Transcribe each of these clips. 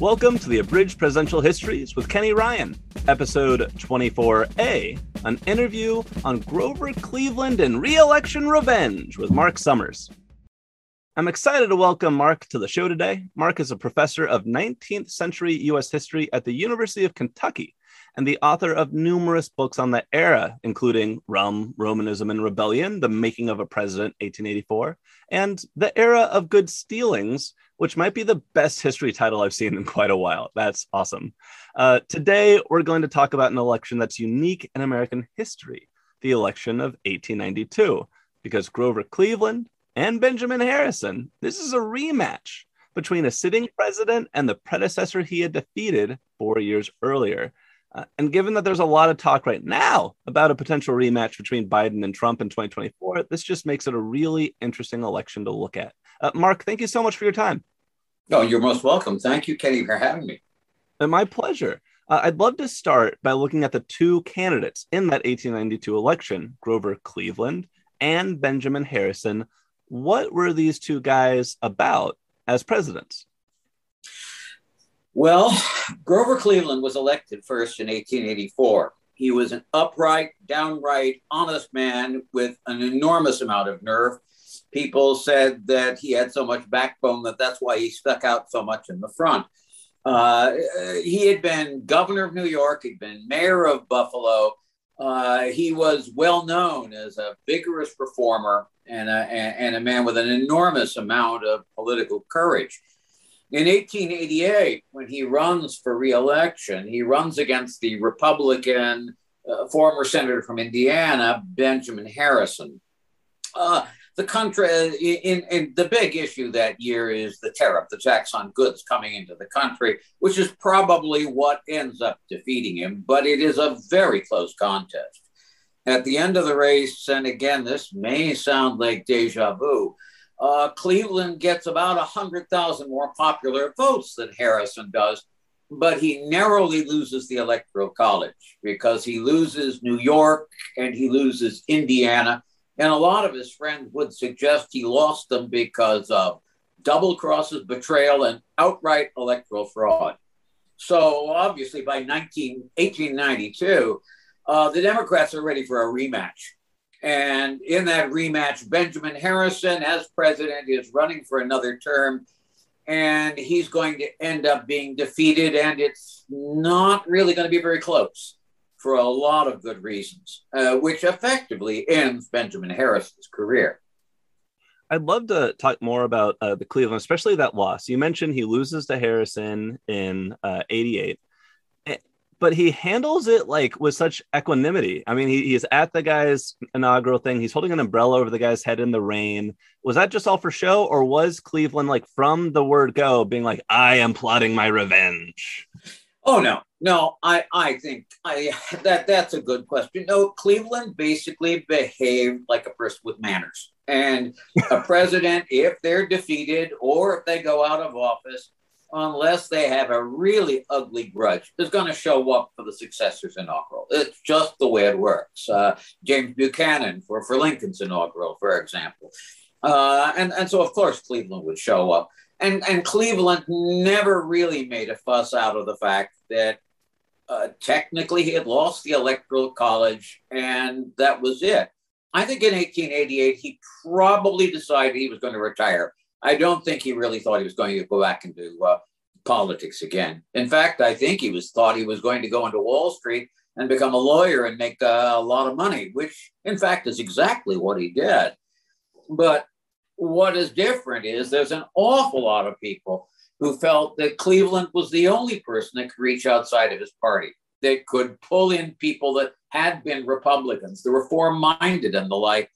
Welcome to the Abridged Presidential Histories with Kenny Ryan, episode 24A, an interview on Grover Cleveland and re-election revenge with Mark Summers. I'm excited to welcome Mark to the show today. Mark is a professor of 19th century U.S. history at the University of Kentucky and the author of numerous books on the era, including Rum, Romanism, and Rebellion, The Making of a President, 1884, and The Era of Good Stealings, which might be the best history title I've seen in quite a while. That's awesome. Uh, today, we're going to talk about an election that's unique in American history the election of 1892, because Grover Cleveland and Benjamin Harrison, this is a rematch between a sitting president and the predecessor he had defeated four years earlier. Uh, and given that there's a lot of talk right now about a potential rematch between Biden and Trump in 2024, this just makes it a really interesting election to look at. Uh, Mark, thank you so much for your time. Oh, you're most welcome. Thank you, Kenny, for having me. And my pleasure. Uh, I'd love to start by looking at the two candidates in that 1892 election Grover Cleveland and Benjamin Harrison. What were these two guys about as presidents? Well, Grover Cleveland was elected first in 1884. He was an upright, downright, honest man with an enormous amount of nerve. People said that he had so much backbone that that's why he stuck out so much in the front. Uh, he had been governor of New York, he'd been mayor of Buffalo. Uh, he was well known as a vigorous reformer and a, and a man with an enormous amount of political courage. In 1888, when he runs for reelection, he runs against the Republican uh, former senator from Indiana, Benjamin Harrison. Uh, the country, in, in, the big issue that year is the tariff, the tax on goods coming into the country, which is probably what ends up defeating him, but it is a very close contest. At the end of the race, and again, this may sound like deja vu, uh, Cleveland gets about 100,000 more popular votes than Harrison does, but he narrowly loses the Electoral College because he loses New York and he loses Indiana. And a lot of his friends would suggest he lost them because of double crosses, betrayal, and outright electoral fraud. So obviously by 19, 1892, uh, the Democrats are ready for a rematch. And in that rematch, Benjamin Harrison, as president, is running for another term. And he's going to end up being defeated. And it's not really going to be very close for a lot of good reasons, uh, which effectively ends Benjamin Harrison's career. I'd love to talk more about uh, the Cleveland, especially that loss. You mentioned he loses to Harrison in uh, 88 but he handles it like with such equanimity. I mean, he, he's at the guy's inaugural thing. He's holding an umbrella over the guy's head in the rain. Was that just all for show, or was Cleveland like from the word go being like, "I am plotting my revenge"? Oh no, no. I I think I that that's a good question. No, Cleveland basically behaved like a person with manners, and a president, if they're defeated or if they go out of office unless they have a really ugly grudge, is going to show up for the successor's inaugural. It's just the way it works. Uh, James Buchanan for, for Lincoln's inaugural, for example. Uh, and, and so, of course, Cleveland would show up. And, and Cleveland never really made a fuss out of the fact that uh, technically he had lost the Electoral College, and that was it. I think in 1888, he probably decided he was going to retire I don't think he really thought he was going to go back into uh, politics again. In fact, I think he was thought he was going to go into Wall Street and become a lawyer and make uh, a lot of money, which in fact is exactly what he did. But what is different is there's an awful lot of people who felt that Cleveland was the only person that could reach outside of his party, that could pull in people that had been Republicans, the reform minded and the like.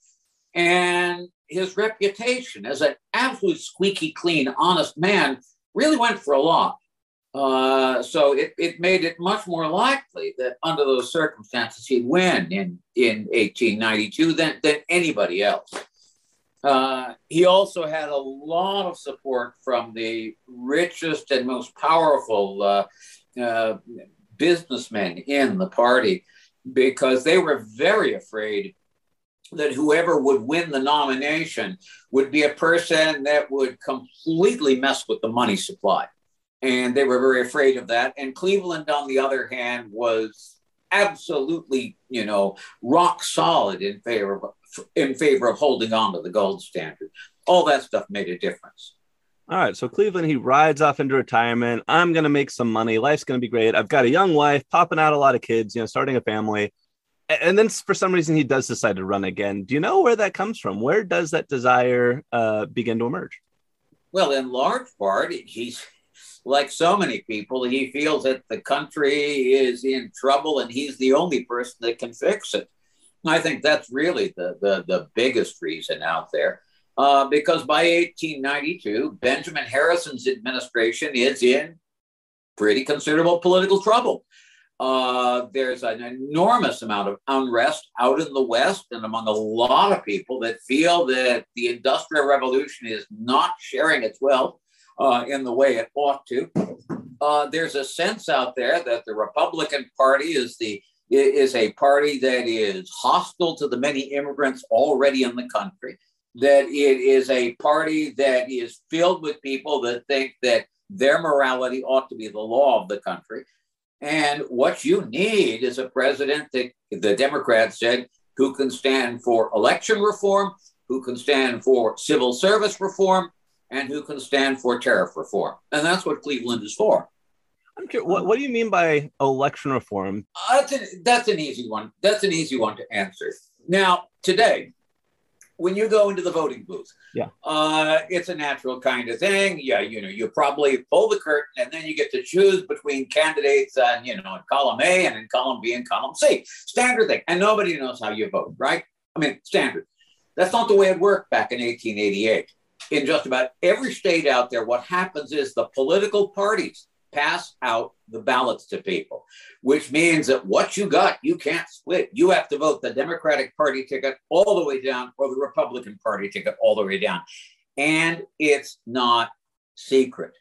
And his reputation as an absolute squeaky clean, honest man really went for a lot. Uh, so it, it made it much more likely that under those circumstances he'd win in, in 1892 than, than anybody else. Uh, he also had a lot of support from the richest and most powerful uh, uh businessmen in the party because they were very afraid that whoever would win the nomination would be a person that would completely mess with the money supply. and they were very afraid of that. And Cleveland, on the other hand, was absolutely, you know, rock solid in favor of in favor of holding on to the gold standard. All that stuff made a difference. All right, so Cleveland, he rides off into retirement. I'm going to make some money. Life's going to be great. I've got a young wife, popping out a lot of kids, you know, starting a family. And then for some reason, he does decide to run again. Do you know where that comes from? Where does that desire uh, begin to emerge? Well, in large part, he's like so many people, he feels that the country is in trouble and he's the only person that can fix it. I think that's really the, the, the biggest reason out there. Uh, because by 1892, Benjamin Harrison's administration is in pretty considerable political trouble. Uh, there's an enormous amount of unrest out in the West and among a lot of people that feel that the Industrial Revolution is not sharing its wealth uh, in the way it ought to. Uh, there's a sense out there that the Republican Party is the is a party that is hostile to the many immigrants already in the country. That it is a party that is filled with people that think that their morality ought to be the law of the country. And what you need is a president that the Democrats said who can stand for election reform, who can stand for civil service reform, and who can stand for tariff reform. And that's what Cleveland is for. I'm curious, what, what do you mean by election reform? Uh, that's, an, that's an easy one. That's an easy one to answer. Now, today, when you go into the voting booth, yeah, uh, it's a natural kind of thing. Yeah, you know, you probably pull the curtain and then you get to choose between candidates on, you know, in column A and in column B and column C. Standard thing. And nobody knows how you vote, right? I mean, standard. That's not the way it worked back in 1888 in just about every state out there, what happens is the political parties pass out the ballots to people, which means that what you got, you can't split. You have to vote the Democratic Party ticket all the way down or the Republican Party ticket all the way down. And it's not secret.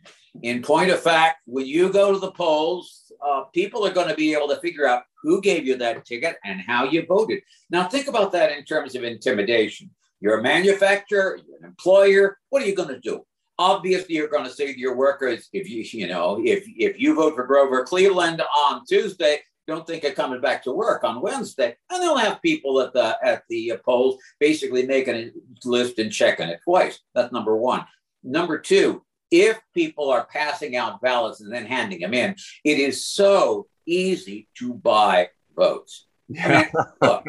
In point of fact, when you go to the polls, uh, people are going to be able to figure out who gave you that ticket and how you voted. Now, think about that in terms of intimidation. You're a manufacturer, you're an employer. What are you going to do? Obviously, you're going to say to your workers, if you, you know, if if you vote for Grover Cleveland on Tuesday, don't think of coming back to work on Wednesday. And they'll have people at the at the polls basically making a list and checking it twice. That's number one. Number two, if people are passing out ballots and then handing them in, it is so easy to buy votes. I mean, look,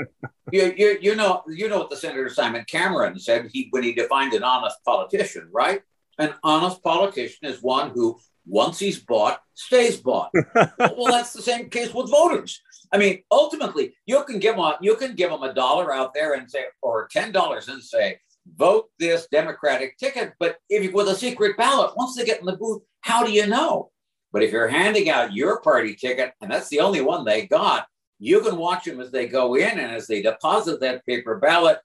you, you, you know you know what the Senator Simon Cameron said he when he defined an honest politician, right? An honest politician is one who once he's bought stays bought. well, that's the same case with voters. I mean, ultimately, you can give them you can give them a dollar out there and say or ten dollars and say vote this Democratic ticket. But if you with a secret ballot, once they get in the booth, how do you know? But if you're handing out your party ticket and that's the only one they got, you can watch them as they go in and as they deposit that paper ballot,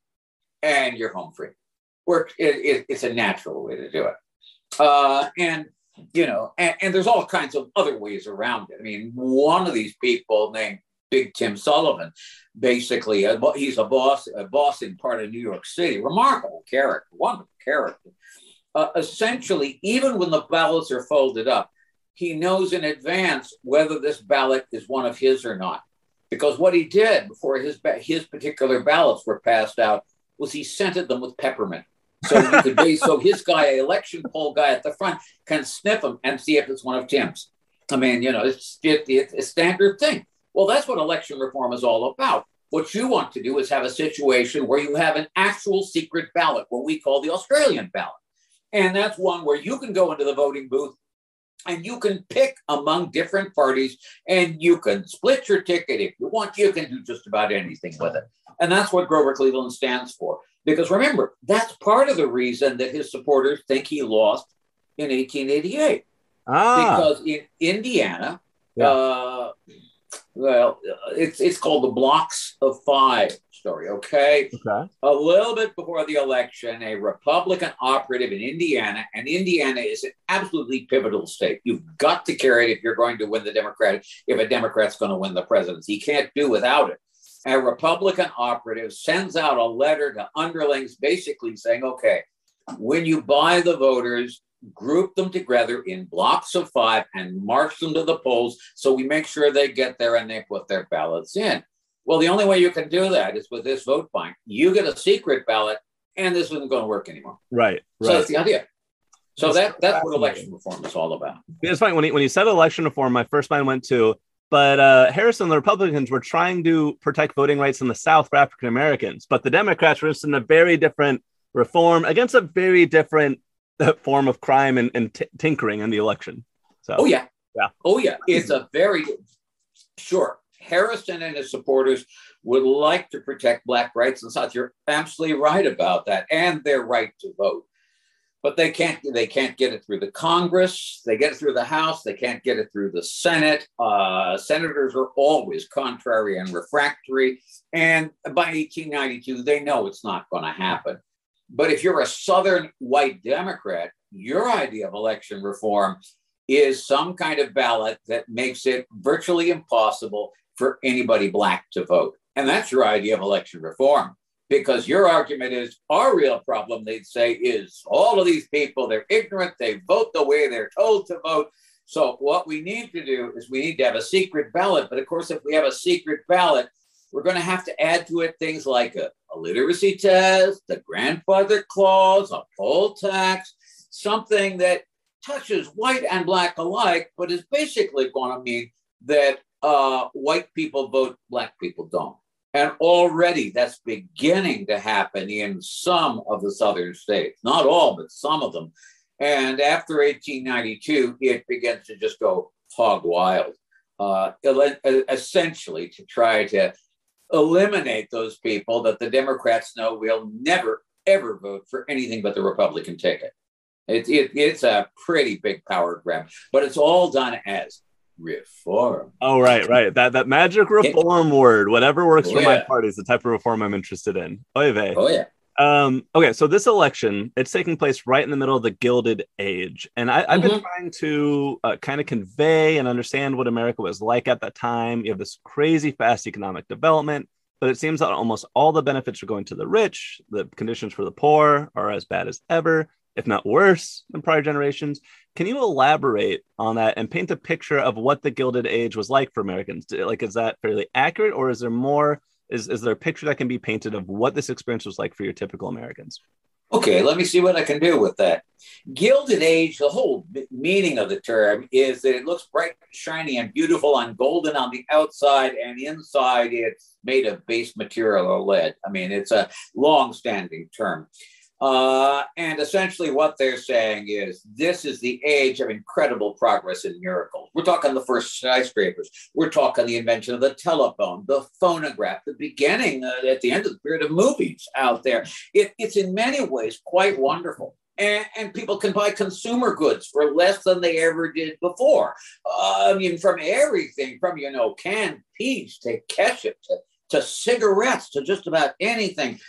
and you're home free. Work, it, it, it's a natural way to do it. Uh, and, you know, and, and there's all kinds of other ways around it. I mean, one of these people named Big Tim Sullivan, basically, a, he's a boss, a boss in part of New York City, remarkable character, wonderful character. Uh, essentially, even when the ballots are folded up, he knows in advance whether this ballot is one of his or not. Because what he did before his his particular ballots were passed out was he scented them with peppermint. So you could be so his guy, election poll guy at the front, can sniff them and see if it's one of Tim's. I mean, you know, it's it, it's a standard thing. Well, that's what election reform is all about. What you want to do is have a situation where you have an actual secret ballot, what we call the Australian ballot. And that's one where you can go into the voting booth and you can pick among different parties and you can split your ticket if you want you can do just about anything with it and that's what grover cleveland stands for because remember that's part of the reason that his supporters think he lost in 1888 ah. because in indiana yeah. uh, well it's, it's called the blocks of five story. Okay? okay. A little bit before the election, a Republican operative in Indiana, and Indiana is an absolutely pivotal state. You've got to carry it if you're going to win the Democratic, if a Democrat's going to win the presidency. He can't do without it. A Republican operative sends out a letter to underlings basically saying, okay, when you buy the voters, group them together in blocks of five and march them to the polls so we make sure they get there and they put their ballots in. Well, the only way you can do that is with this vote bank. You get a secret ballot, and this isn't going to work anymore. Right. right. So that's the idea. So that's that that's what election reform is all about. It's funny when you, when you said election reform, my first mind went to, but uh, Harrison and the Republicans were trying to protect voting rights in the South for African Americans, but the Democrats were in a very different reform against a very different uh, form of crime and, and t- tinkering in the election. So, oh yeah, yeah, oh yeah, it's a very sure. Harrison and his supporters would like to protect Black rights and South. You're absolutely right about that, and their right to vote. But they can't. They can't get it through the Congress. They get it through the House. They can't get it through the Senate. Uh, senators are always contrary and refractory. And by 1892, they know it's not going to happen. But if you're a Southern white Democrat, your idea of election reform is some kind of ballot that makes it virtually impossible for anybody black to vote. And that's your idea of election reform. Because your argument is our real problem, they'd say, is all of these people, they're ignorant, they vote the way they're told to vote. So, what we need to do is we need to have a secret ballot. But of course, if we have a secret ballot, we're going to have to add to it things like a, a literacy test, the grandfather clause, a poll tax, something that touches white and black alike, but is basically going to mean that uh, white people vote, black people don't. And already that's beginning to happen in some of the southern states, not all, but some of them. And after 1892, it begins to just go hog wild, uh, essentially to try to eliminate those people that the Democrats know will never, ever vote for anything but the Republican ticket. It, it, it's a pretty big power grab, but it's all done as reform. Oh, right, right. That that magic reform word, whatever works oh, for yeah. my party, is the type of reform I'm interested in. Oy vey. Oh yeah. Um, okay, so this election, it's taking place right in the middle of the Gilded Age. And I, have mm-hmm. been trying to uh, kind of convey and understand what America was like at that time. You have this crazy fast economic development, but it seems that almost all the benefits are going to the rich. The conditions for the poor are as bad as ever, if not worse than prior generations. Can you elaborate on that and paint a picture of what the Gilded Age was like for Americans? Like, is that fairly accurate, or is there more is, is there a picture that can be painted of what this experience was like for your typical Americans? Okay, let me see what I can do with that. Gilded age, the whole meaning of the term is that it looks bright, shiny, and beautiful and golden on the outside, and inside it's made of base material or lead. I mean, it's a long standing term. Uh, and essentially, what they're saying is this is the age of incredible progress and miracles. We're talking the first skyscrapers. We're talking the invention of the telephone, the phonograph, the beginning uh, at the end of the period of movies out there. It, it's in many ways quite wonderful. And, and, people can buy consumer goods for less than they ever did before. Uh, I mean, from everything from, you know, canned peas to ketchup to, to cigarettes to just about anything.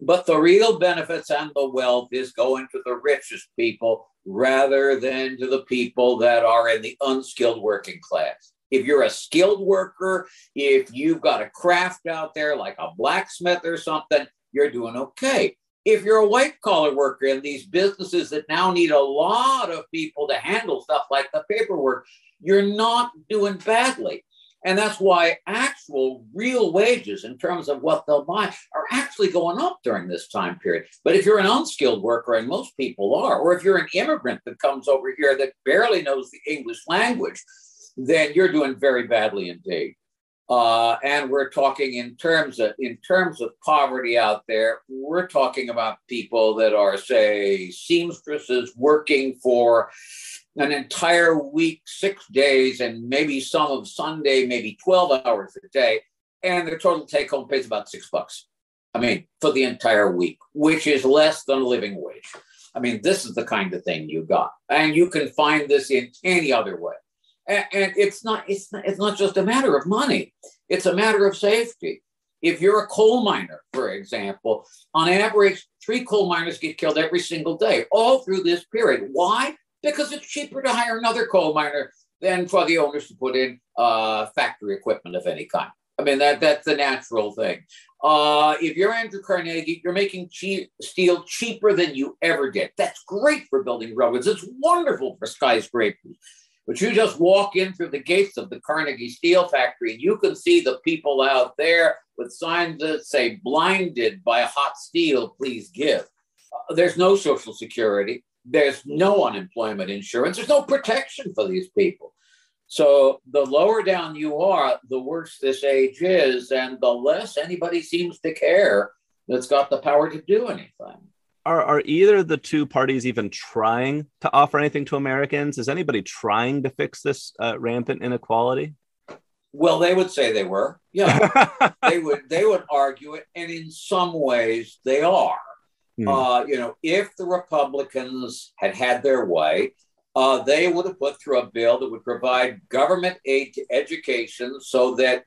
But the real benefits and the wealth is going to the richest people rather than to the people that are in the unskilled working class. If you're a skilled worker, if you've got a craft out there like a blacksmith or something, you're doing okay. If you're a white collar worker in these businesses that now need a lot of people to handle stuff like the paperwork, you're not doing badly. And that's why actual real wages in terms of what they'll buy are actually going up during this time period. But if you're an unskilled worker, and most people are, or if you're an immigrant that comes over here that barely knows the English language, then you're doing very badly indeed. Uh, and we're talking in terms of in terms of poverty out there. We're talking about people that are, say, seamstresses working for an entire week, six days, and maybe some of Sunday, maybe 12 hours a day. And their total take home pays about six bucks. I mean, for the entire week, which is less than a living wage. I mean, this is the kind of thing you got. And you can find this in any other way. And, and it's not it's not, it's not just a matter of money. It's a matter of safety. If you're a coal miner, for example, on average, three coal miners get killed every single day, all through this period. Why? Because it's cheaper to hire another coal miner than for the owners to put in uh, factory equipment of any kind. I mean, that that's the natural thing. Uh, if you're Andrew Carnegie, you're making cheap, steel cheaper than you ever did. That's great for building railroads. It's wonderful for skyscrapers. But you just walk in through the gates of the Carnegie Steel Factory, and you can see the people out there with signs that say, blinded by hot steel, please give. Uh, there's no social security. There's no unemployment insurance. There's no protection for these people. So the lower down you are, the worse this age is, and the less anybody seems to care that's got the power to do anything. Are, are either the two parties even trying to offer anything to Americans? Is anybody trying to fix this uh, rampant inequality? Well, they would say they were. Yeah, they would. They would argue it, and in some ways, they are. Hmm. Uh, you know, if the Republicans had had their way, uh, they would have put through a bill that would provide government aid to education so that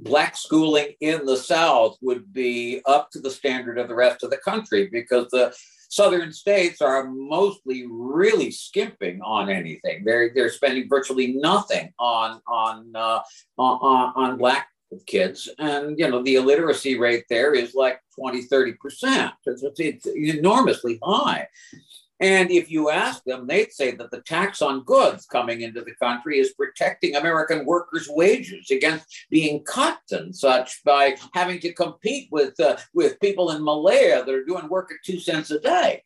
black schooling in the South would be up to the standard of the rest of the country because the southern states are mostly really skimping on anything. They're they're spending virtually nothing on on uh, on, on black kids and you know the illiteracy rate there is like 20 30 percent it's, it's enormously high and if you ask them, they'd say that the tax on goods coming into the country is protecting American workers' wages against being cut and such by having to compete with, uh, with people in Malaya that are doing work at two cents a day.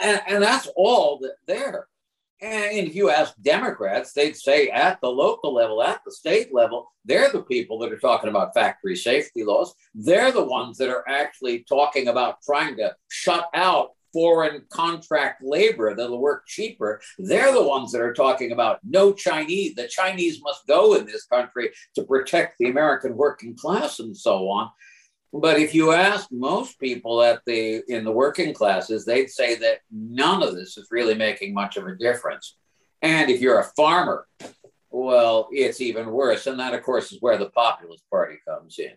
And, and that's all that there. And if you ask Democrats, they'd say at the local level, at the state level, they're the people that are talking about factory safety laws. They're the ones that are actually talking about trying to shut out foreign contract labor that'll work cheaper. They're the ones that are talking about no Chinese. The Chinese must go in this country to protect the American working class and so on. But if you ask most people at the in the working classes, they'd say that none of this is really making much of a difference. And if you're a farmer, well, it's even worse. And that, of course, is where the Populist Party comes in.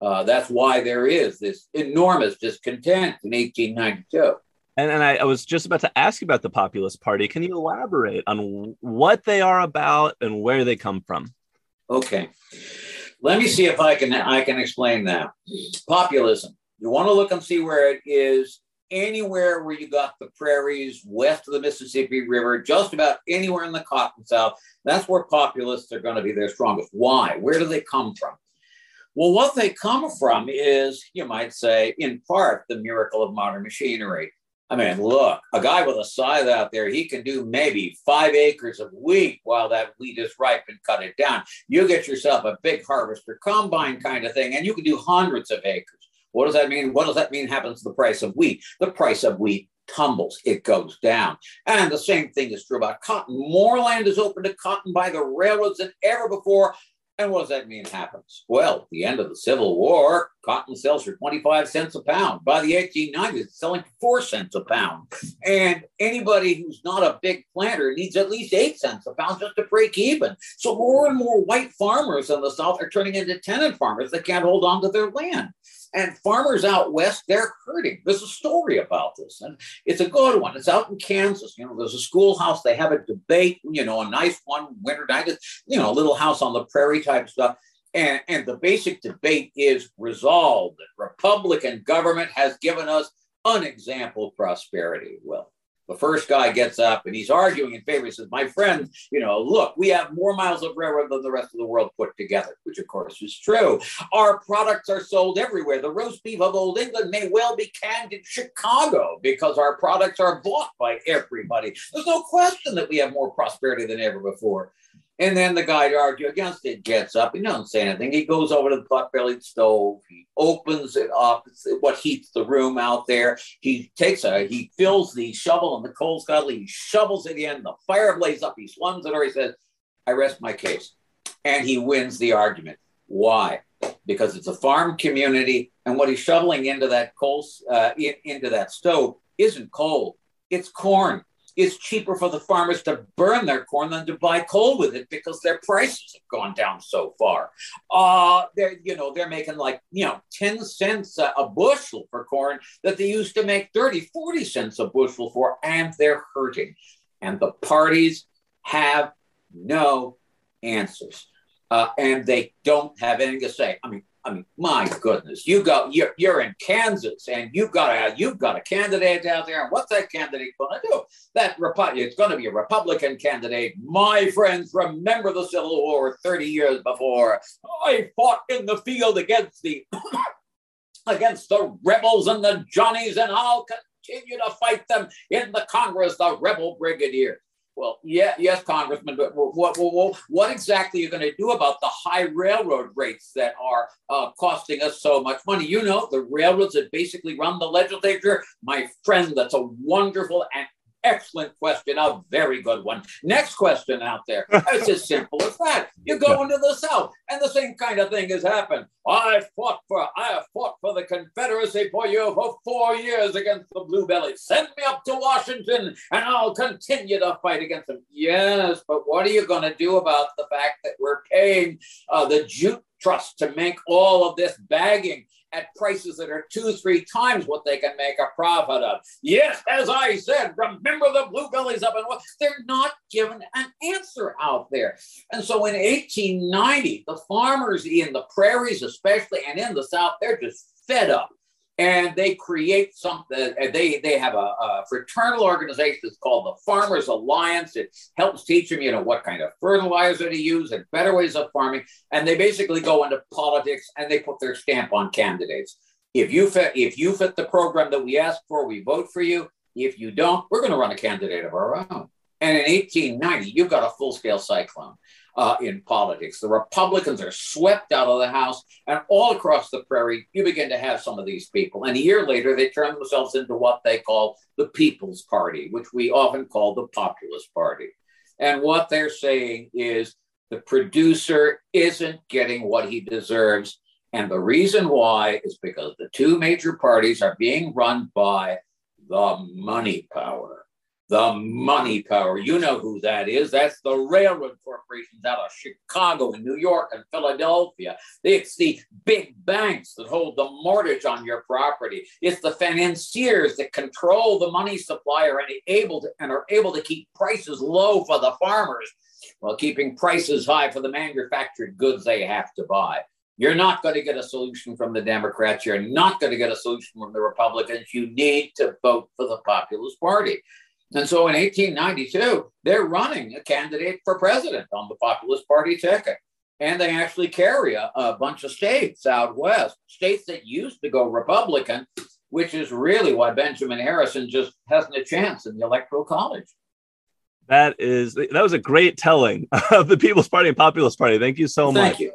Uh, that's why there is this enormous discontent in 1892. And, and I, I, was just about to ask you about the Populist Party. Can you elaborate on what they are about and where they come from? Okay, let me see if I can I can explain that. Populism. You want to look and see where it is anywhere where you got the prairies west of the Mississippi River, just about anywhere in the Cotton South. That's where populists are going to be their strongest. Why? Where do they come from? Well, what they come from is, you might say, in part, the miracle of modern machinery. I mean, look, a guy with a scythe out there, he can do maybe five acres of wheat while that wheat is ripe and cut it down. You get yourself a big harvester combine kind of thing, and you can do hundreds of acres. What does that mean? What does that mean happens to the price of wheat? The price of wheat tumbles, it goes down. And the same thing is true about cotton. More land is open to cotton by the railroads than ever before. And what does that mean happens? Well, the end of the Civil War, cotton sells for 25 cents a pound. By the 1890s, it's selling for 4 cents a pound. And anybody who's not a big planter needs at least 8 cents a pound just to break even. So more and more white farmers in the South are turning into tenant farmers that can't hold on to their land. And farmers out west, they're hurting. There's a story about this, and it's a good one. It's out in Kansas. You know, there's a schoolhouse. They have a debate, you know, a nice one winter night, you know, a little house on the prairie type stuff. And, and the basic debate is resolved Republican government has given us unexampled prosperity. Well, the first guy gets up and he's arguing in favor. He says, My friend, you know, look, we have more miles of railroad than the rest of the world put together, which of course is true. Our products are sold everywhere. The roast beef of Old England may well be canned in Chicago because our products are bought by everybody. There's no question that we have more prosperity than ever before. And then the guy to argue against it gets up. He doesn't say anything. He goes over to the pot-bellied stove. He opens it up. It's what heats the room out there. He takes a, he fills the shovel and the coal scuttle. He shovels it in. The fire blazes up. He slums it or he says, I rest my case. And he wins the argument. Why? Because it's a farm community. And what he's shoveling into that coal, uh, in, into that stove isn't coal. It's corn it's cheaper for the farmers to burn their corn than to buy coal with it because their prices have gone down so far. Uh, they're, you know, they're making like, you know, 10 cents a, a bushel for corn that they used to make 30, 40 cents a bushel for, and they're hurting. And the parties have no answers. uh, and they don't have anything to say. I mean, I mean, my goodness, you go, you're, you're in Kansas, and you've got a you've got a candidate out there, and what's that candidate going to do? That Repu- it's going to be a Republican candidate. My friends, remember the Civil War 30 years before. I fought in the field against the against the rebels and the Johnnies, and I'll continue to fight them in the Congress, the rebel brigadier. Well, yeah, yes, Congressman, but what, what, what exactly are you going to do about the high railroad rates that are uh, costing us so much money? You know, the railroads that basically run the legislature. My friend, that's a wonderful and Excellent question. A very good one. Next question out there. It's as simple as that. You go yeah. into the South, and the same kind of thing has happened. I fought for I have fought for the Confederacy for you for four years against the Blue Bellies. Send me up to Washington, and I'll continue to fight against them. Yes, but what are you going to do about the fact that we're paying uh, the Jute Trust to make all of this bagging? At prices that are two, three times what they can make a profit of. Yes, as I said, remember the blue bellies up and what? They're not given an answer out there. And so in 1890, the farmers in the prairies, especially, and in the South, they're just fed up and they create something. Uh, uh, they they have a, a, fraternal organization that's called the Farmers Alliance. It helps teach them, you know, what kind of fertilizer to use and better ways of farming. And they basically go into politics and they put their stamp on candidates. If you fit if you fit the program that we ask for, we vote for you. If you don't, we're going to run a candidate of our own. And in 1890, you've got a full scale cyclone uh, in politics. The Republicans are swept out of the House, and all across the prairie, you begin to have some of these people. And a year later, they turn themselves into what they call the People's Party, which we often call the Populist Party. And what they're saying is the producer isn't getting what he deserves. And the reason why is because the two major parties are being run by the money power the money power. You know who that is. That's the railroad corporations out of Chicago and New York and Philadelphia. It's the big banks that hold the mortgage on your property. It's the financiers that control the money supplier and able to, and are able to keep prices low for the farmers while keeping prices high for the manufactured goods they have to buy. You're not going to get a solution from the Democrats. You're not going to get a solution from the Republicans. You need to vote for the Populist Party. And so in 1892, they're running a candidate for president on the Populist Party ticket. And they actually carry a, a, bunch of states out west, states that used to go Republican, which is really why Benjamin Harrison just hasn't a chance in the Electoral College. That is that was a great telling of the People's Party and Populist Party. Thank you so Thank much. You.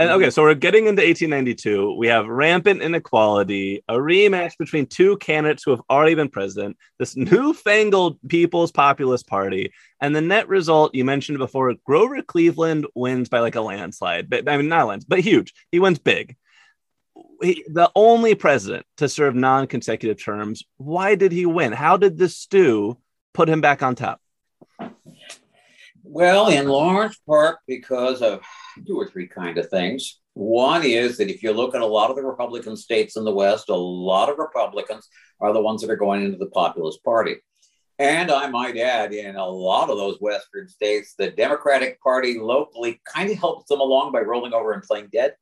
And mm-hmm. okay, so we're getting into 1892. We have rampant inequality, a rematch between two candidates who have already been president, this newfangled People's Populist Party, and the net result you mentioned before Grover Cleveland wins by like a landslide. But I mean, not a landslide, but huge. He wins big. He, the only president to serve non consecutive terms. Why did he win? How did this stew put him back on top? Well, in large part because of two or three kind of things. One is that if you look at a lot of the Republican states in the West, a lot of Republicans are the ones that are going into the Populist Party. And I might add, in a lot of those Western states, the Democratic Party locally kind of helps them along by rolling over and playing dead.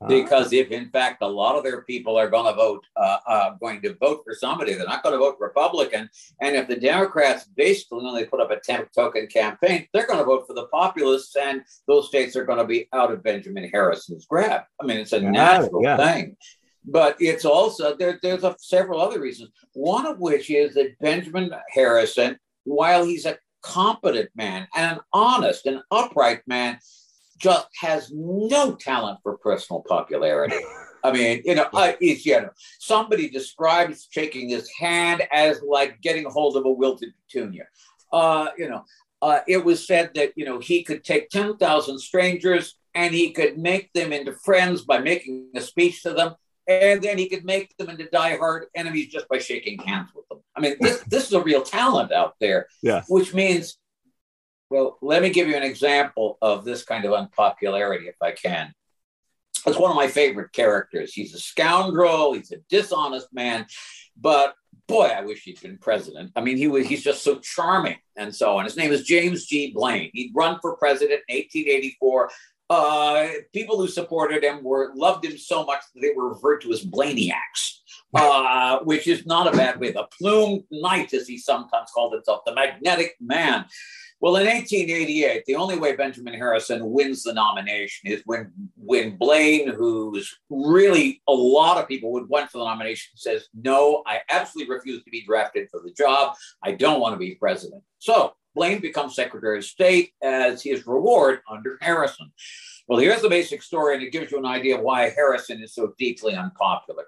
Uh, because if in fact a lot of their people are going to vote uh, uh, going to vote for somebody they're not going to vote republican. And if the democrats basically they put up a temp token campaign they're going to vote for the populists and those states are going to be out of benjamin harrison's grab. I mean it's a yeah, natural yeah. thing. But it's also there, there's a, several other reasons. One of which is that benjamin harrison while he's a competent man and an honest and upright man just has no talent for personal popularity. I mean, you know, uh, it's, you know, somebody describes shaking his hand as like getting a hold of a wilted petunia. Uh, you know, uh, it was said that, you know, he could take 10,000 strangers and he could make them into friends by making a speech to them. And then he could make them into diehard enemies just by shaking hands with them. I mean, this, this is a real talent out there, yeah. which means well, let me give you an example of this kind of unpopularity, if I can. It's one of my favorite characters. He's a scoundrel, he's a dishonest man, but boy, I wish he'd been president. I mean, he was he's just so charming and so on. His name is James G. Blaine. He'd run for president in 1884. Uh, people who supported him were loved him so much that they were referred to as Blainiacs, uh, which is not a bad way. The plumed knight, as he sometimes called himself, the magnetic man. Well, in 1888, the only way Benjamin Harrison wins the nomination is when when Blaine, who's really a lot of people would want for the nomination, says, "No, I absolutely refuse to be drafted for the job. I don't want to be president." So Blaine becomes Secretary of State as his reward under Harrison. Well, here's the basic story, and it gives you an idea of why Harrison is so deeply unpopular.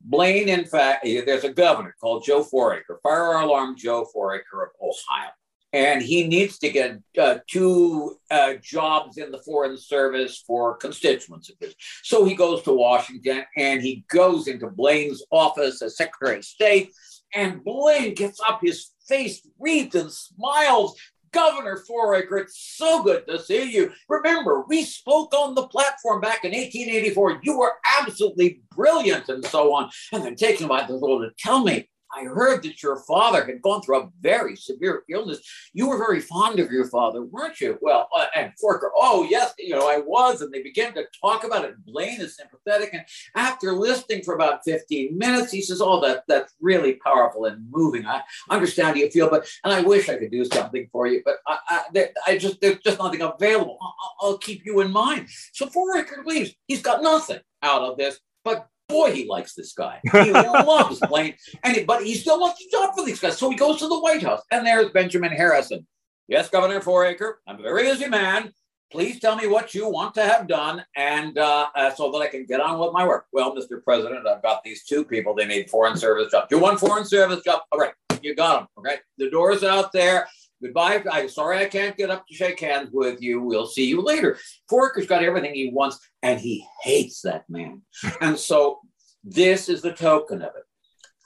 Blaine, in fact, there's a governor called Joe Foraker, fire alarm Joe Foraker of Ohio and he needs to get uh, two uh, jobs in the foreign service for constituents of his. So he goes to Washington and he goes into Blaine's office as Secretary of State, and Blaine gets up his face wreathed and smiles. Governor Foraker, it's so good to see you. Remember, we spoke on the platform back in 1884. You were absolutely brilliant and so on. And then taken by the Lord to tell me, I heard that your father had gone through a very severe illness. You were very fond of your father, weren't you? Well, uh, and Foraker, oh, yes, you know, I was. And they began to talk about it. Blaine is sympathetic. And after listening for about 15 minutes, he says, oh, that, that's really powerful and moving. I understand how you feel, but, and I wish I could do something for you, but I, I, I just, there's just nothing available. I'll, I'll keep you in mind. So Foraker leaves. He's got nothing out of this, but boy, he likes this guy. He loves Blaine, and he, but he still wants to job for these guys. So he goes to the White House, and there's Benjamin Harrison. Yes, Governor Foraker, I'm a very busy man. Please tell me what you want to have done, and uh, uh, so that I can get on with my work. Well, Mr. President, I've got these two people. They need foreign service jobs. You want foreign service job? All right, you got them. Okay, the door's out there. Goodbye. I'm sorry I can't get up to shake hands with you. We'll see you later. Foraker's got everything he wants, and he hates that man. and so this is the token of it.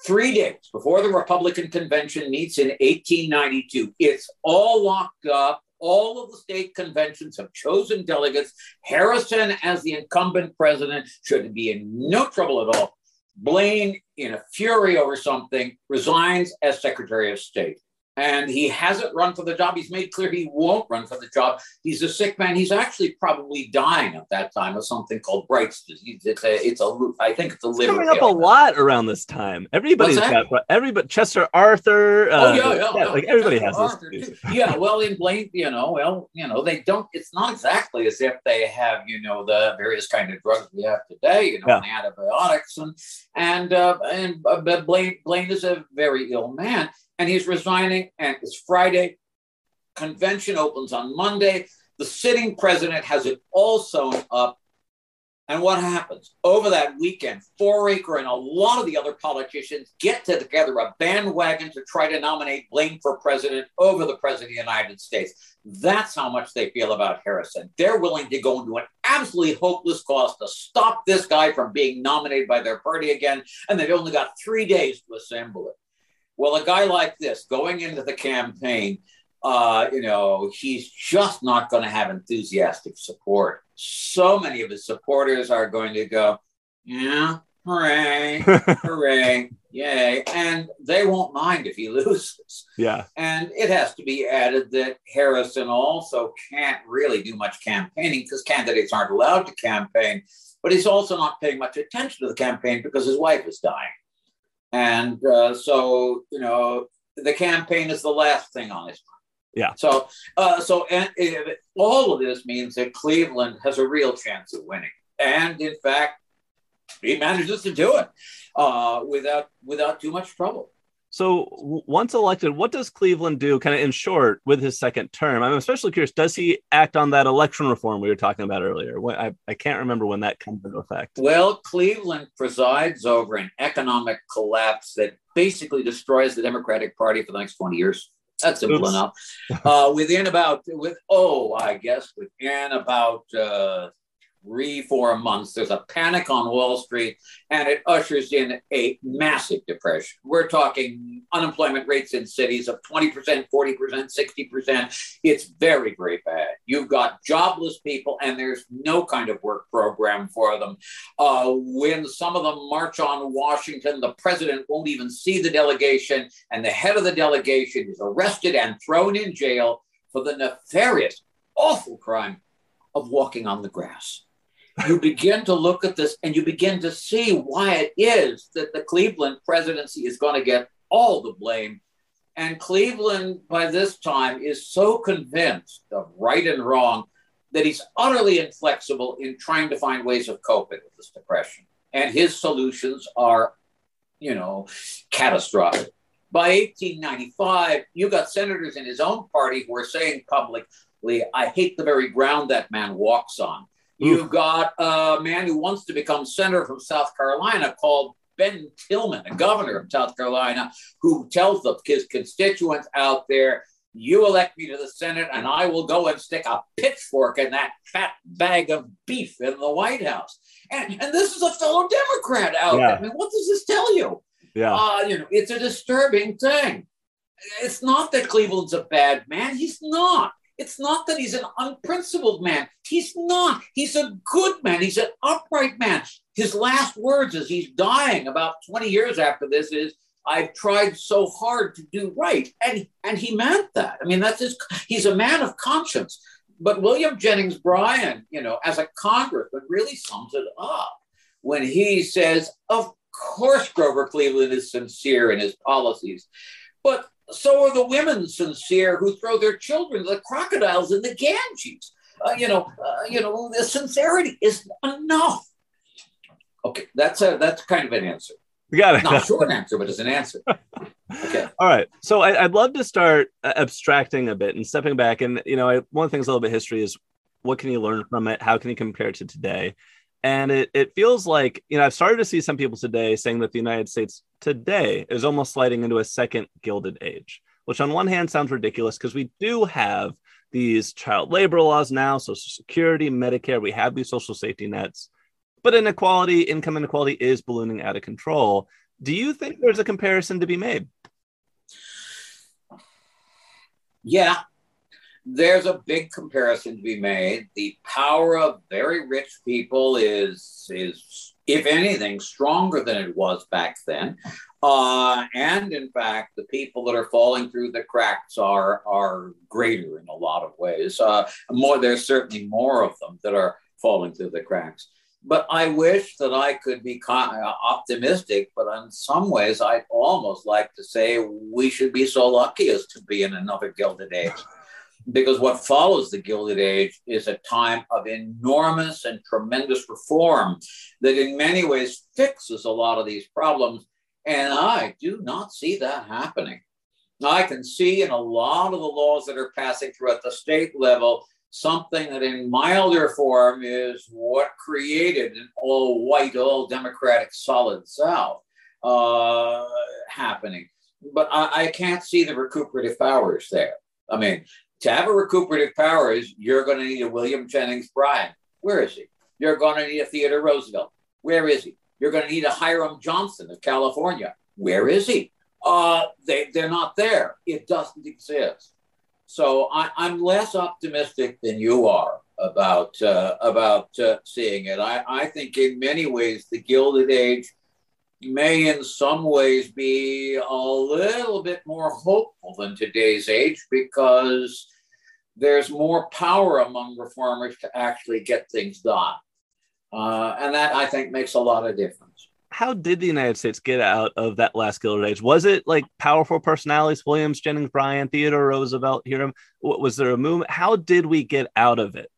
Three days before the Republican convention meets in 1892, it's all locked up. All of the state conventions have chosen delegates. Harrison, as the incumbent president, should be in no trouble at all. Blaine, in a fury over something, resigns as Secretary of State and he hasn't run for the job. He's made clear he won't run for the job. He's a sick man. He's actually probably dying at that time of something called Bright's disease. It's a, it's a, I think it's a liver. coming up a lot around this time. Everybody's got everybody. Chester Arthur. Uh, oh yeah, yeah, yeah, like everybody Chester has Arthur this. Yeah, well, in Blaine, you know, well, you know, they don't. It's not exactly as if they have, you know, the various kind of drugs we have today, you know, yeah. antibiotics and and uh, and uh, Blaine Blaine is a very ill man and he's resigning. And it's Friday. Convention opens on Monday. The sitting president has it all sewn up. And what happens? Over that weekend, Foraker and a lot of the other politicians get together a bandwagon to try to nominate Blaine for president over the president of the United States. That's how much they feel about Harrison. They're willing to go into an absolutely hopeless cause to stop this guy from being nominated by their party again. And they've only got three days to assemble it. Well, a guy like this going into the campaign, uh, you know, he's just not going to have enthusiastic support. So many of his supporters are going to go, yeah, hooray, hooray, yay. And they won't mind if he loses. Yeah. And it has to be added that Harrison also can't really do much campaigning because candidates aren't allowed to campaign. But he's also not paying much attention to the campaign because his wife is dying. And uh, so, you know, the campaign is the last thing on his mind. Yeah. So, uh, so and, all of this means that Cleveland has a real chance of winning, and in fact, he manages to do it uh, without without too much trouble. So once elected, what does Cleveland do, kind of in short, with his second term? I'm especially curious. Does he act on that election reform we were talking about earlier? I, I can't remember when that comes into effect. Well, Cleveland presides over an economic collapse that basically destroys the Democratic Party for the next 20 years. That's simple Oops. enough. Uh, within about with oh, I guess within about uh, three, four months, there's a panic on Wall Street and it ushers in a massive depression. We're talking unemployment rates in cities of 20%, 40%, 60%. It's very, very bad. You've got jobless people and there's no kind of work program for them. Uh, when some of them march on Washington, the president won't even see the delegation, and the head of the delegation is arrested and thrown in jail for the nefarious, awful crime of walking on the grass. You begin to look at this and you begin to see why it is that the Cleveland presidency is going to get all the blame. And Cleveland, by this time, is so convinced of right and wrong that he's utterly inflexible in trying to find ways of coping with this depression. And his solutions are, you know, catastrophic. By 1895, you got senators in his own party who are saying publicly, I hate the very ground that man walks on. You've got a man who wants to become senator from South Carolina called Ben Tillman, a governor of South Carolina, who tells the, his constituents out there, you elect me to the Senate, and I will go and stick a pitchfork in that fat bag of beef in the White House. And, and this is a fellow Democrat out yeah. there. I mean, what does this tell you? Yeah. Uh, you know, it's a disturbing thing. It's not that Cleveland's a bad man. He's not. It's not that he's an unprincipled man. He's not. He's a good man. He's an upright man. His last words as he's dying about 20 years after this is, I've tried so hard to do right. And, and he meant that. I mean, that's his, he's a man of conscience. But William Jennings Bryan, you know, as a congressman, really sums it up when he says, Of course, Grover Cleveland is sincere in his policies, but so are the women sincere who throw their children the crocodiles in the Ganges. Uh, you know, uh, you know, the sincerity is enough. Okay, that's a that's kind of an answer. We got it. Not a short answer, but it's an answer. Okay. All right. So I, would love to start uh, abstracting a bit and stepping back. And you know, I, one of the things a little bit history is what can you learn from it? How can you compare it to today? And it, it feels like, you know, I've started to see some people today saying that the United States today is almost sliding into a second Gilded Age, which on one hand sounds ridiculous because we do have these child labor laws now, Social Security, Medicare, we have these social safety nets, but inequality, income inequality is ballooning out of control. Do you think there's a comparison to be made? Yeah, there's a big comparison to be made. The power of very rich people is is if anything stronger than it was back then. Uh, and in fact, the people that are falling through the cracks are are greater in a lot of ways. Uh, more, there's certainly more of them that are falling through the cracks. But I wish that I could be optimistic. But in some ways, I'd almost like to say we should be so lucky as to be in another Gilded Age because what follows the Gilded Age is a time of enormous and tremendous reform that, in many ways, fixes a lot of these problems. And I do not see that happening. I can see in a lot of the laws that are passing through at the state level something that, in milder form, is what created an all white, all Democratic solid South uh, happening. But I, I can't see the recuperative powers there. I mean, to have a recuperative powers, you're going to need a William Jennings Bryan. Where is he? You're going to need a Theodore Roosevelt. Where is he? You're going to need a Hiram Johnson of California. Where is he? Uh, they, they're not there. It doesn't exist. So I, am less optimistic than you are about uh, about uh, seeing it. I, I think in many ways the Gilded Age may in some ways be a little bit more hopeful than today's age because there's more power among reformers to actually get things done. Uh, and that I think makes a lot of difference. How did the United States get out of that last Gilded Age? Was it like powerful personalities, Williams, Jennings Bryan, Theodore Roosevelt, here? Was there a movement? How did we get out of it?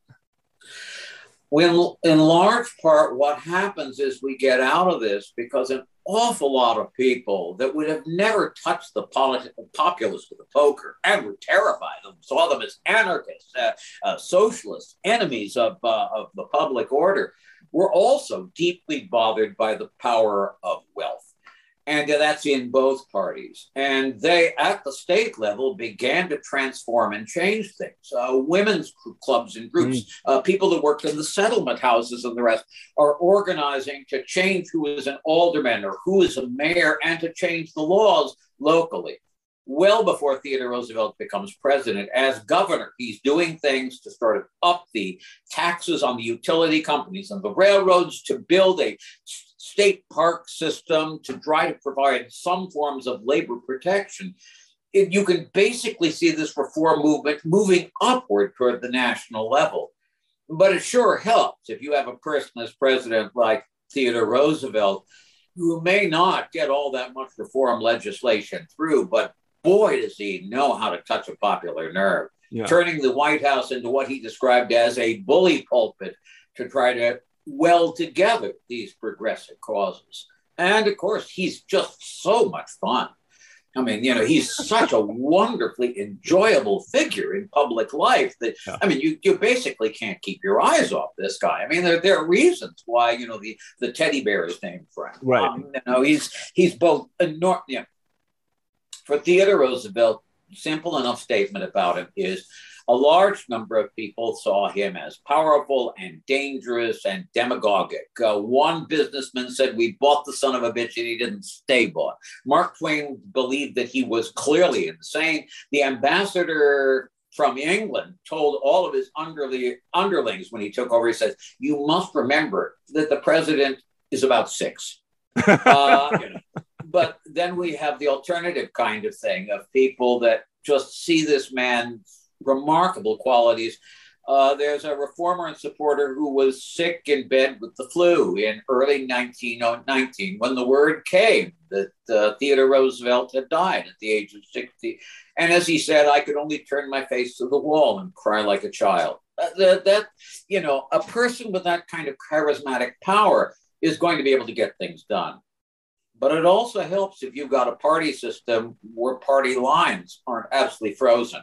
Well, in large part, what happens is we get out of this because an awful lot of people that would have never touched the polit- populace with a poker and were terrified of them, saw them as anarchists, uh, uh, socialists, enemies of, uh, of the public order, were also deeply bothered by the power of wealth and that's in both parties. And they, at the state level, began to transform and change things. Uh, women's clubs and groups, mm. uh, people that worked in the settlement houses and the rest, are organizing to change who is an alderman or who is a mayor and to change the laws locally. Well before Theodore Roosevelt becomes president, as governor, he's doing things to sort of up the taxes on the utility companies and the railroads to build a state park system to try to provide some forms of labor protection. It, you can basically see this reform movement moving upward toward the national level. But it sure helps if you have a person as president like Theodore Roosevelt, who may not get all that much reform legislation through, but boy, does he know how to touch a popular nerve, yeah. turning the White House into what he described as a bully pulpit to try to weld together these progressive causes. And of course, he's just so much fun. I mean, you know, he's such a wonderfully enjoyable figure in public life that yeah. I mean, you you basically can't keep your eyes off this guy. I mean, there, there are reasons why you know the the teddy bear is named for him. Right. Um, you know, he's he's both enormous. You know, for Theodore Roosevelt, simple enough statement about him is a large number of people saw him as powerful and dangerous and demagogic. Uh, one businessman said, We bought the son of a bitch and he didn't stay bought. Mark Twain believed that he was clearly insane. The ambassador from England told all of his underly, underlings when he took over, he says, You must remember that the president is about six. uh, you know. But then we have the alternative kind of thing of people that just see this man remarkable qualities. Uh, there's a reformer and supporter who was sick in bed with the flu in early 1919 when the word came that uh, Theodore Roosevelt had died at the age of 60. And as he said, I could only turn my face to the wall and cry like a child. That, that, you know, a person with that kind of charismatic power is going to be able to get things done. But it also helps if you've got a party system where party lines aren't absolutely frozen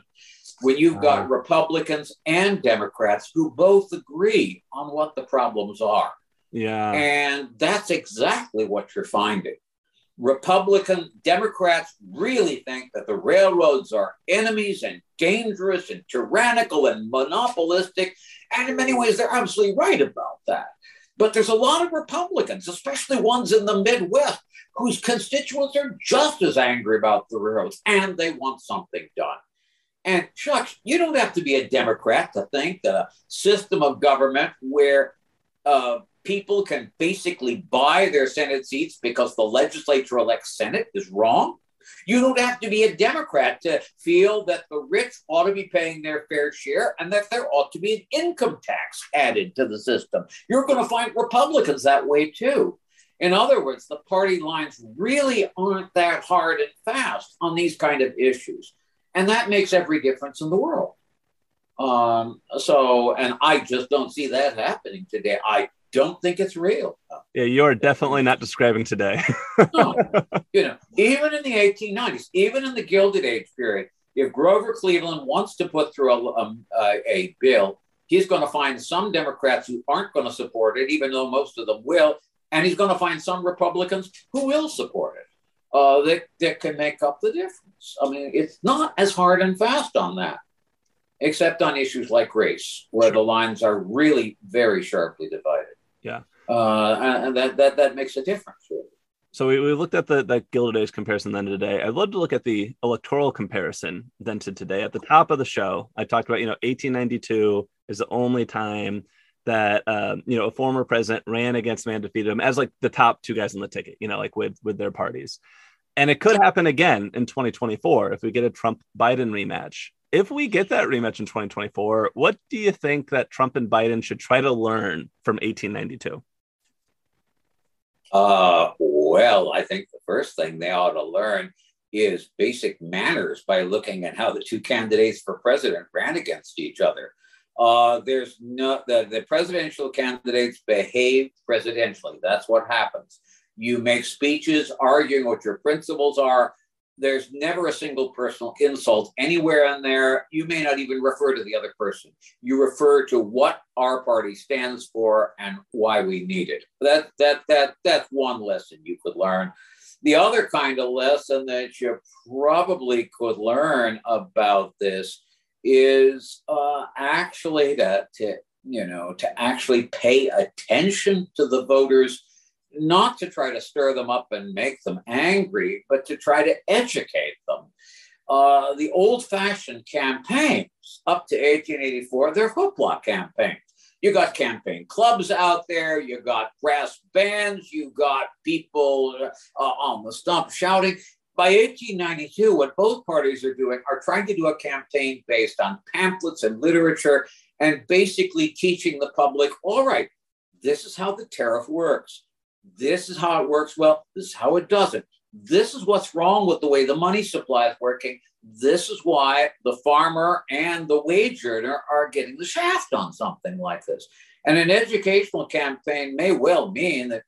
when you've got uh, Republicans and Democrats who both agree on what the problems are. Yeah. And that's exactly what you're finding. Republican Democrats really think that the railroads are enemies and dangerous and tyrannical and monopolistic. And in many ways, they're absolutely right about that. But there's a lot of Republicans, especially ones in the Midwest, whose constituents are just as angry about the railroads and they want something done. And Chuck, you don't have to be a Democrat to think that a system of government where uh, people can basically buy their Senate seats because the legislature elects Senate is wrong. You don't have to be a Democrat to feel that the rich ought to be paying their fair share and that there ought to be an income tax added to the system. You're going to find Republicans that way too. In other words, the party lines really aren't that hard and fast on these kind of issues. And that makes every difference in the world. Um, so, and I just don't see that happening today. I don't think it's real. Yeah, you're definitely not describing today. no, you know, even in the 1890s, even in the Gilded Age period, if Grover Cleveland wants to put through a, um, a, a bill, he's going to find some Democrats who aren't going to support it, even though most of them will, and he's going to find some Republicans who will support it uh, that, that can make up the difference. I mean, it's not as hard and fast on that, except on issues like race, where sure. the lines are really very sharply divided. Yeah. Uh, and that, that, that makes a difference. Really. So we, we looked at the that Gilded Age comparison then to today. I'd love to look at the electoral comparison then to today. At the top of the show, I talked about you know 1892 is the only time that uh, you know a former president ran against man defeated him as like the top two guys on the ticket you know like with with their parties and it could happen again in 2024 if we get a trump biden rematch if we get that rematch in 2024 what do you think that trump and biden should try to learn from 1892 uh, well i think the first thing they ought to learn is basic manners by looking at how the two candidates for president ran against each other uh, there's no the, the presidential candidates behave presidentially. That's what happens. You make speeches arguing what your principles are. There's never a single personal insult anywhere in there. You may not even refer to the other person. You refer to what our party stands for and why we need it. That that that that's one lesson you could learn. The other kind of lesson that you probably could learn about this is uh, actually to, to, you know, to actually pay attention to the voters, not to try to stir them up and make them angry, but to try to educate them. Uh, the old fashioned campaigns up to 1884, they're hoopla campaigns. You got campaign clubs out there, you got brass bands, you got people uh, on the stump shouting by 1892, what both parties are doing are trying to do a campaign based on pamphlets and literature and basically teaching the public all right, this is how the tariff works. This is how it works well. This is how it doesn't. This is what's wrong with the way the money supply is working. This is why the farmer and the wage earner are getting the shaft on something like this. And an educational campaign may well mean that,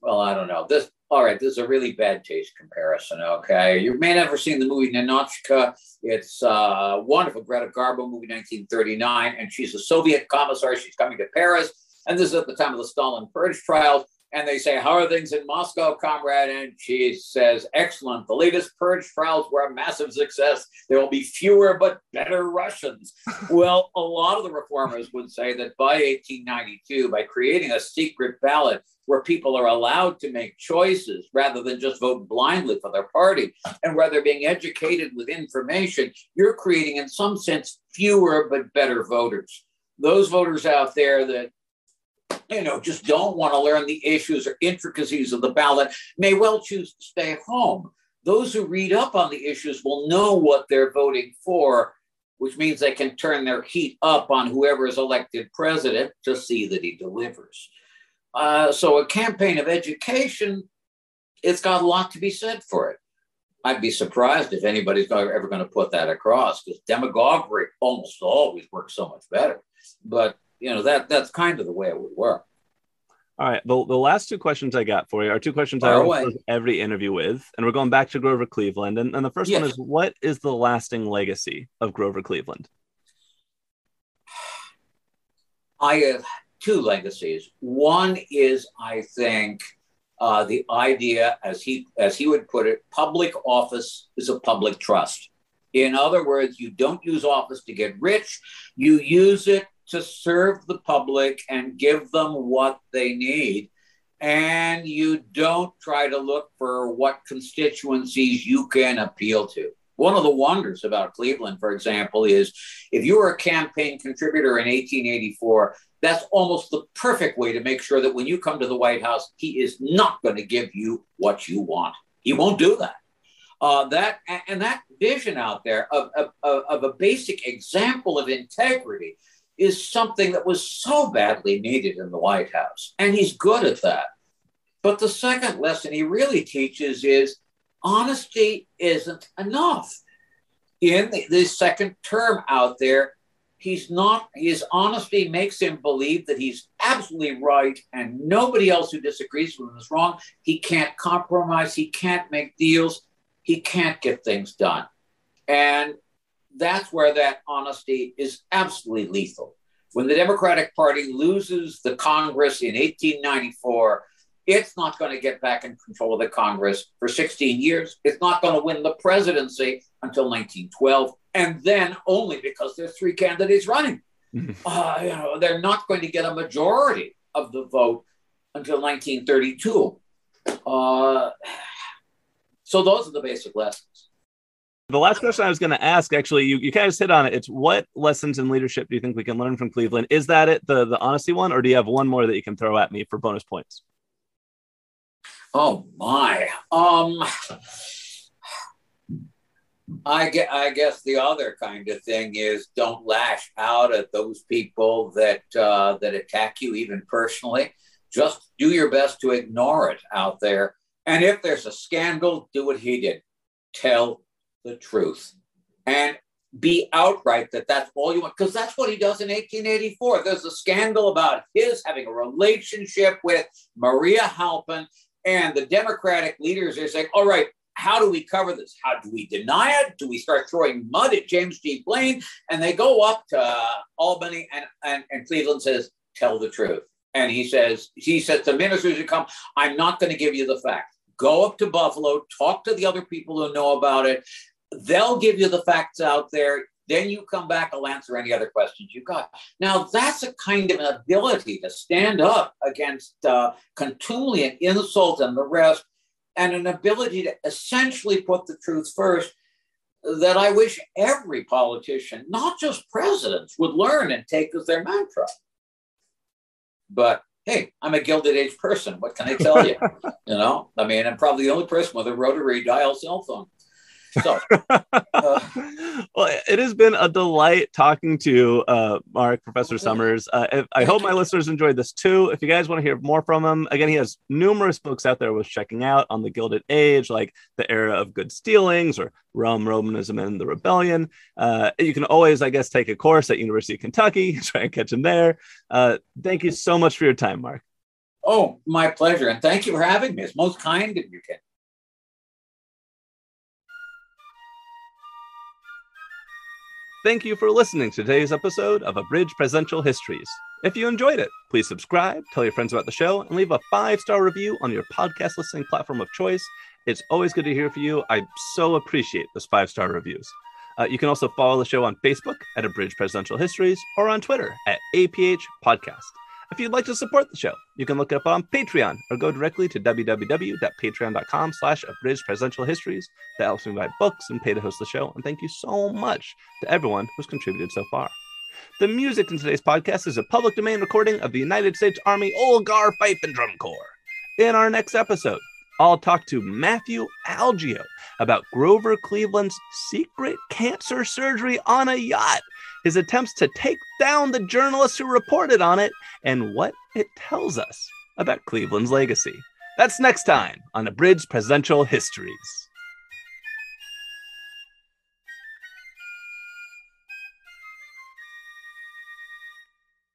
well, I don't know, this all right, this is a really bad taste comparison. Okay, you may never seen the movie Ninotchka. It's a wonderful Greta Garbo movie, 1939, and she's a Soviet commissar. She's coming to Paris, and this is at the time of the Stalin purge trials. And they say, How are things in Moscow, comrade? And she says, Excellent. The latest purge trials were a massive success. There will be fewer but better Russians. well, a lot of the reformers would say that by 1892, by creating a secret ballot where people are allowed to make choices rather than just vote blindly for their party, and where they're being educated with information, you're creating, in some sense, fewer but better voters. Those voters out there that you know, just don't want to learn the issues or intricacies of the ballot may well choose to stay home. Those who read up on the issues will know what they're voting for, which means they can turn their heat up on whoever is elected president to see that he delivers. Uh, so, a campaign of education, it's got a lot to be said for it. I'd be surprised if anybody's ever going to put that across because demagoguery almost always works so much better. But you know that that's kind of the way it would work. All right. The, the last two questions I got for you are two questions Far I close every interview with. And we're going back to Grover Cleveland. And, and the first yes. one is what is the lasting legacy of Grover Cleveland? I have two legacies. One is, I think, uh, the idea, as he as he would put it, public office is a public trust. In other words, you don't use office to get rich. You use it to serve the public and give them what they need. And you don't try to look for what constituencies you can appeal to. One of the wonders about Cleveland, for example, is if you were a campaign contributor in 1884, that's almost the perfect way to make sure that when you come to the White House, he is not going to give you what you want. He won't do that. Uh, that and that vision out there of, of, of a basic example of integrity is something that was so badly needed in the White House. And he's good at that. But the second lesson he really teaches is honesty isn't enough. In the, the second term out there, he's not, his honesty makes him believe that he's absolutely right and nobody else who disagrees with him is wrong. He can't compromise, he can't make deals, he can't get things done. And that's where that honesty is absolutely lethal. When the Democratic Party loses the Congress in 1894, it's not going to get back in control of the Congress for 16 years. It's not going to win the presidency until 1912, and then only because there's three candidates running. Mm-hmm. Uh, you know, they're not going to get a majority of the vote until 1932. Uh, so those are the basic lessons. The last question I was going to ask, actually, you, you kind of hit on it. It's what lessons in leadership do you think we can learn from Cleveland? Is that it, the the honesty one, or do you have one more that you can throw at me for bonus points? Oh my. Um I get I guess the other kind of thing is don't lash out at those people that uh, that attack you even personally. Just do your best to ignore it out there. And if there's a scandal, do what he did. Tell the truth and be outright that that's all you want because that's what he does in 1884 there's a scandal about his having a relationship with maria halpin and the democratic leaders are saying all right how do we cover this? How do we deny it? Do we start throwing mud at james g. Blaine? And they go up to albany and, and, and cleveland says tell the truth. And he says he says to ministers who come i'm not going to give you the facts go up to buffalo talk to the other people who know about it They'll give you the facts out there. Then you come back, I'll answer any other questions you've got. Now, that's a kind of an ability to stand up against uh, contumely and insult and the rest, and an ability to essentially put the truth first that I wish every politician, not just presidents, would learn and take as their mantra. But hey, I'm a gilded age person. What can I tell you? you know, I mean, I'm probably the only person with a rotary dial cell phone. So, uh, well, it has been a delight talking to uh, Mark, Professor Summers. Uh, if, I hope my listeners enjoyed this too. If you guys want to hear more from him, again, he has numerous books out there worth checking out on the Gilded Age, like The Era of Good Stealings or Rum, Romanism, and the Rebellion. Uh, you can always, I guess, take a course at University of Kentucky, try and catch him there. Uh, thank you so much for your time, Mark. Oh, my pleasure. And thank you for having me. It's most kind of you, Ken. Thank you for listening to today's episode of Abridged Presidential Histories. If you enjoyed it, please subscribe, tell your friends about the show, and leave a five star review on your podcast listening platform of choice. It's always good to hear from you. I so appreciate those five star reviews. Uh, you can also follow the show on Facebook at Abridged Presidential Histories or on Twitter at APH Podcast. If you'd like to support the show, you can look it up on Patreon or go directly to www.patreon.com slash abridged presidential histories. That helps me buy books and pay to host the show. And thank you so much to everyone who's contributed so far. The music in today's podcast is a public domain recording of the United States Army Old Guard Fife and Drum Corps. In our next episode, I'll talk to Matthew Algeo about Grover Cleveland's secret cancer surgery on a yacht his attempts to take down the journalists who reported on it, and what it tells us about Cleveland's legacy. That's next time on Abridged Presidential Histories.